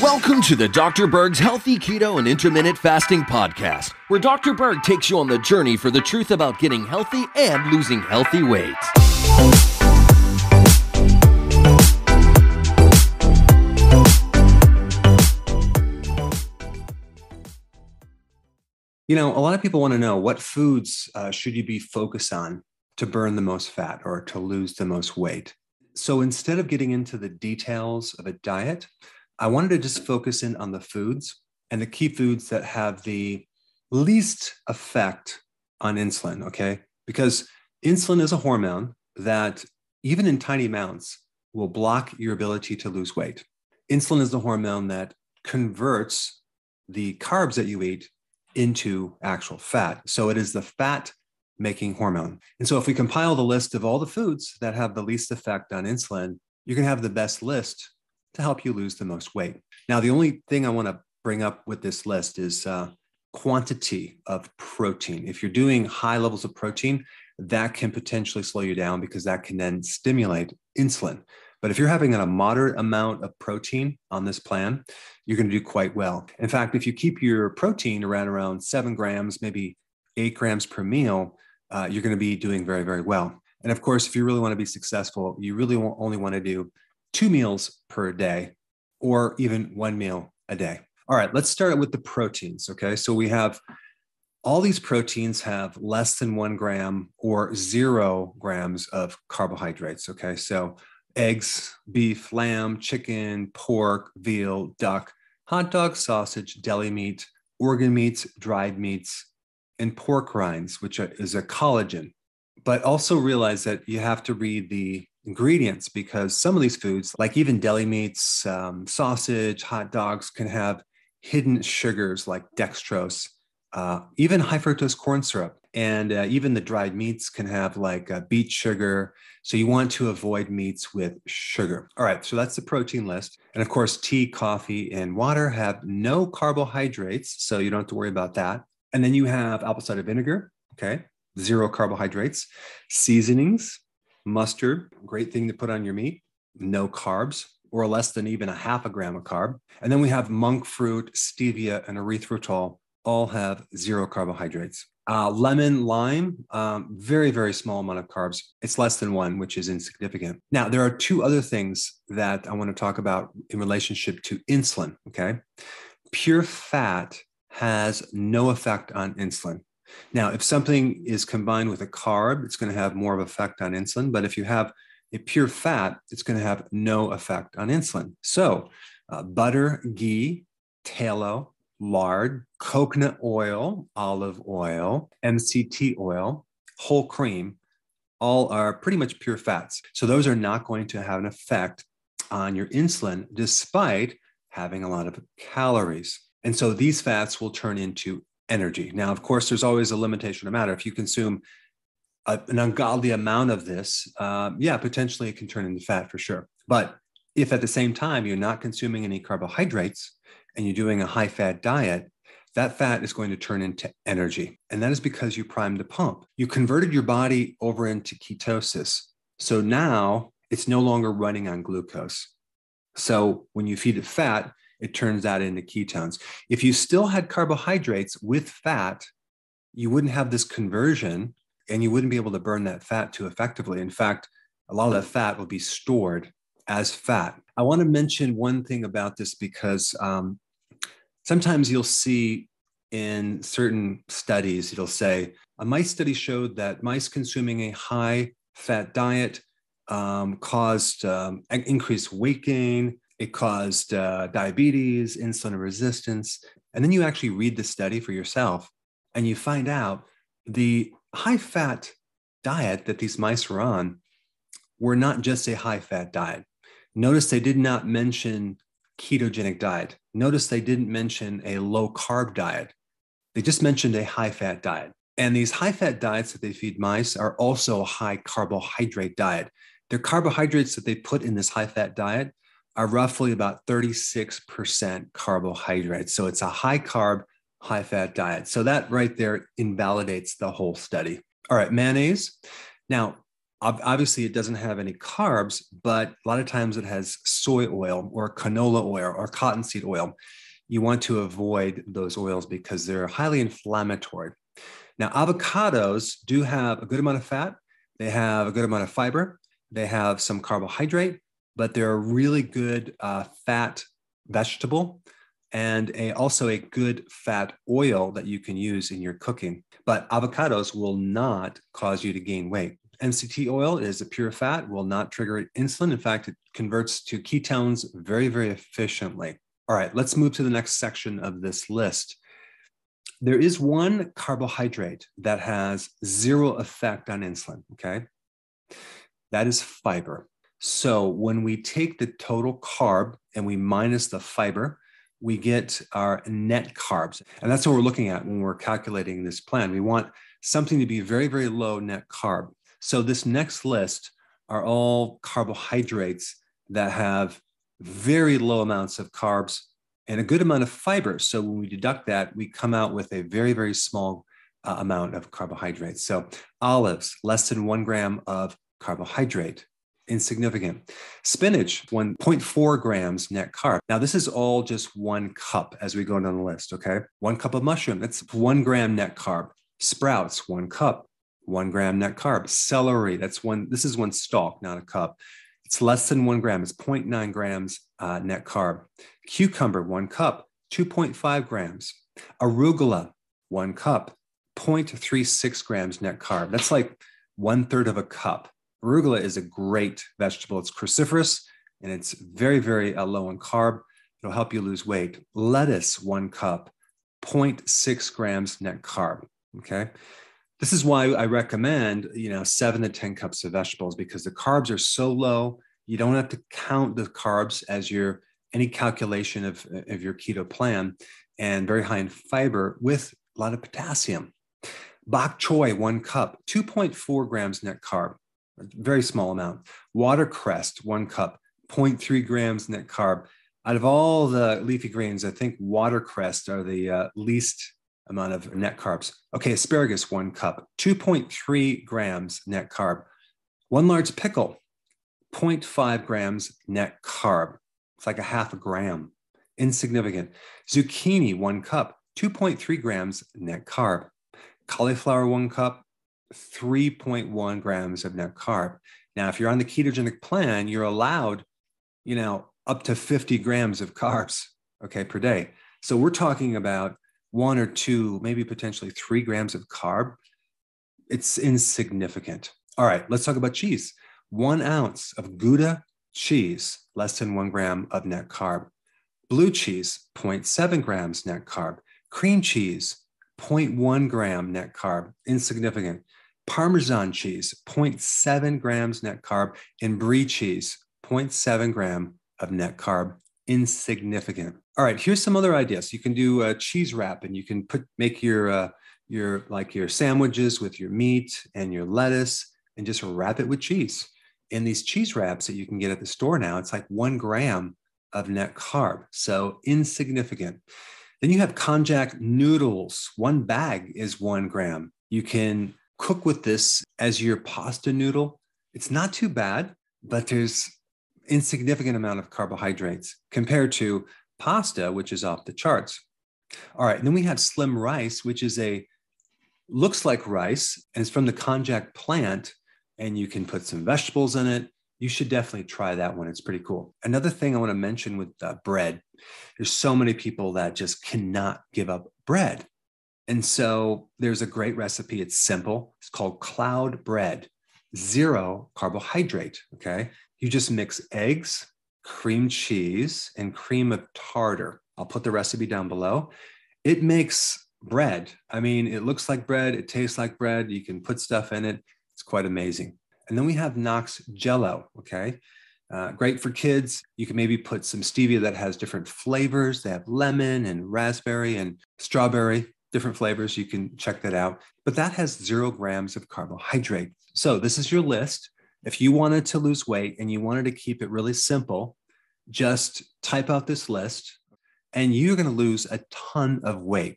Welcome to the Dr. Berg's Healthy Keto and Intermittent Fasting Podcast, where Dr. Berg takes you on the journey for the truth about getting healthy and losing healthy weight. You know, a lot of people want to know what foods uh, should you be focused on to burn the most fat or to lose the most weight. So instead of getting into the details of a diet, I wanted to just focus in on the foods and the key foods that have the least effect on insulin, okay? Because insulin is a hormone that, even in tiny amounts, will block your ability to lose weight. Insulin is the hormone that converts the carbs that you eat into actual fat. So it is the fat making hormone. And so if we compile the list of all the foods that have the least effect on insulin, you're going to have the best list to help you lose the most weight. Now, the only thing I want to bring up with this list is uh, quantity of protein. If you're doing high levels of protein, that can potentially slow you down because that can then stimulate insulin. But if you're having a moderate amount of protein on this plan, you're going to do quite well. In fact, if you keep your protein around around seven grams, maybe eight grams per meal, uh, you're going to be doing very, very well. And of course, if you really want to be successful, you really only want to do two meals per day or even one meal a day. All right, let's start with the proteins. Okay, so we have all these proteins have less than one gram or zero grams of carbohydrates. Okay, so eggs, beef, lamb, chicken, pork, veal, duck, hot dog, sausage, deli meat, organ meats, dried meats, and pork rinds, which is a collagen. But also realize that you have to read the ingredients because some of these foods, like even deli meats, um, sausage, hot dogs, can have hidden sugars like dextrose, uh, even high fructose corn syrup. And uh, even the dried meats can have like uh, beet sugar. So you want to avoid meats with sugar. All right, so that's the protein list. And of course, tea, coffee, and water have no carbohydrates. So you don't have to worry about that. And then you have apple cider vinegar, okay, zero carbohydrates, seasonings, mustard, great thing to put on your meat, no carbs, or less than even a half a gram of carb. And then we have monk fruit, stevia, and erythritol, all have zero carbohydrates. Uh, lemon, lime, um, very, very small amount of carbs. It's less than one, which is insignificant. Now, there are two other things that I want to talk about in relationship to insulin. Okay. Pure fat has no effect on insulin. Now, if something is combined with a carb, it's going to have more of effect on insulin. But if you have a pure fat, it's going to have no effect on insulin. So, uh, butter, ghee, tallow, lard, coconut oil, olive oil, MCT oil, whole cream, all are pretty much pure fats. So, those are not going to have an effect on your insulin despite having a lot of calories. And so these fats will turn into energy. Now, of course, there's always a limitation of matter. If you consume a, an ungodly amount of this, uh, yeah, potentially it can turn into fat for sure. But if at the same time you're not consuming any carbohydrates and you're doing a high fat diet, that fat is going to turn into energy. And that is because you primed the pump. You converted your body over into ketosis. So now it's no longer running on glucose. So when you feed it fat, it turns that into ketones. If you still had carbohydrates with fat, you wouldn't have this conversion and you wouldn't be able to burn that fat too effectively. In fact, a lot of that fat will be stored as fat. I want to mention one thing about this because um, sometimes you'll see in certain studies, it'll say a mice study showed that mice consuming a high fat diet um, caused um, increased weight gain, it caused uh, diabetes, insulin resistance. And then you actually read the study for yourself and you find out the high fat diet that these mice were on were not just a high fat diet. Notice they did not mention ketogenic diet. Notice they didn't mention a low carb diet. They just mentioned a high fat diet. And these high fat diets that they feed mice are also a high carbohydrate diet. The carbohydrates that they put in this high fat diet are roughly about 36% carbohydrates. So it's a high carb, high fat diet. So that right there invalidates the whole study. All right, mayonnaise. Now, Obviously, it doesn't have any carbs, but a lot of times it has soy oil or canola oil or cottonseed oil. You want to avoid those oils because they're highly inflammatory. Now, avocados do have a good amount of fat, they have a good amount of fiber, they have some carbohydrate, but they're a really good uh, fat vegetable and a, also a good fat oil that you can use in your cooking. But avocados will not cause you to gain weight. MCT oil is a pure fat, will not trigger insulin. In fact, it converts to ketones very, very efficiently. All right, let's move to the next section of this list. There is one carbohydrate that has zero effect on insulin, okay? That is fiber. So when we take the total carb and we minus the fiber, we get our net carbs. And that's what we're looking at when we're calculating this plan. We want something to be very, very low net carb. So this next list are all carbohydrates that have very low amounts of carbs and a good amount of fiber. So when we deduct that, we come out with a very, very small uh, amount of carbohydrates. So olives, less than one gram of carbohydrate, insignificant. Spinach, 1.4 grams net carb. Now, this is all just one cup as we go down the list, okay? One cup of mushroom, that's one gram net carb. Sprouts, one cup, one gram net carb. Celery, that's one, this is one stalk, not a cup. It's less than one gram, it's 0.9 grams uh, net carb. Cucumber, one cup, 2.5 grams. Arugula, one cup, 0.36 grams net carb. That's like one third of a cup. Arugula is a great vegetable. It's cruciferous and it's very, very uh, low in carb. It'll help you lose weight. Lettuce, one cup, 0.6 grams net carb. Okay. This is why I recommend, you know, seven to 10 cups of vegetables because the carbs are so low. You don't have to count the carbs as your any calculation of, of your keto plan and very high in fiber with a lot of potassium. Bok choy, one cup, 2.4 grams net carb very small amount. Watercress, one cup, 0.3 grams net carb. Out of all the leafy greens, I think watercress are the uh, least amount of net carbs. Okay, asparagus, one cup, 2.3 grams net carb. One large pickle, 0.5 grams net carb. It's like a half a gram, insignificant. Zucchini, one cup, 2.3 grams net carb. Cauliflower, one cup, 3.1 grams of net carb. Now, if you're on the ketogenic plan, you're allowed, you know, up to 50 grams of carbs, okay, per day. So we're talking about one or two, maybe potentially three grams of carb. It's insignificant. All right, let's talk about cheese. One ounce of Gouda cheese, less than one gram of net carb. Blue cheese, 0.7 grams net carb. Cream cheese, 0.1 gram net carb, insignificant. Parmesan cheese, 0.7 grams net carb, and brie cheese, 0.7 gram of net carb, insignificant. All right, here's some other ideas. You can do a cheese wrap, and you can put make your uh, your like your sandwiches with your meat and your lettuce, and just wrap it with cheese. In these cheese wraps that you can get at the store now, it's like one gram of net carb, so insignificant. Then you have konjac noodles. One bag is one gram. You can cook with this as your pasta noodle. It's not too bad, but there's insignificant amount of carbohydrates compared to pasta, which is off the charts. All right, then we have slim rice, which is a looks like rice and it's from the konjac plant, and you can put some vegetables in it. You should definitely try that one. It's pretty cool. Another thing I want to mention with uh, bread, there's so many people that just cannot give up bread. And so there's a great recipe. It's simple. It's called cloud bread, zero carbohydrate. Okay. You just mix eggs, cream cheese, and cream of tartar. I'll put the recipe down below. It makes bread. I mean, it looks like bread, it tastes like bread. You can put stuff in it. It's quite amazing. And then we have Knox Jello. Okay. Uh, great for kids. You can maybe put some stevia that has different flavors. They have lemon and raspberry and strawberry different flavors. You can check that out. But that has zero grams of carbohydrate. So this is your list. If you wanted to lose weight and you wanted to keep it really simple, just type out this list and you're going to lose a ton of weight.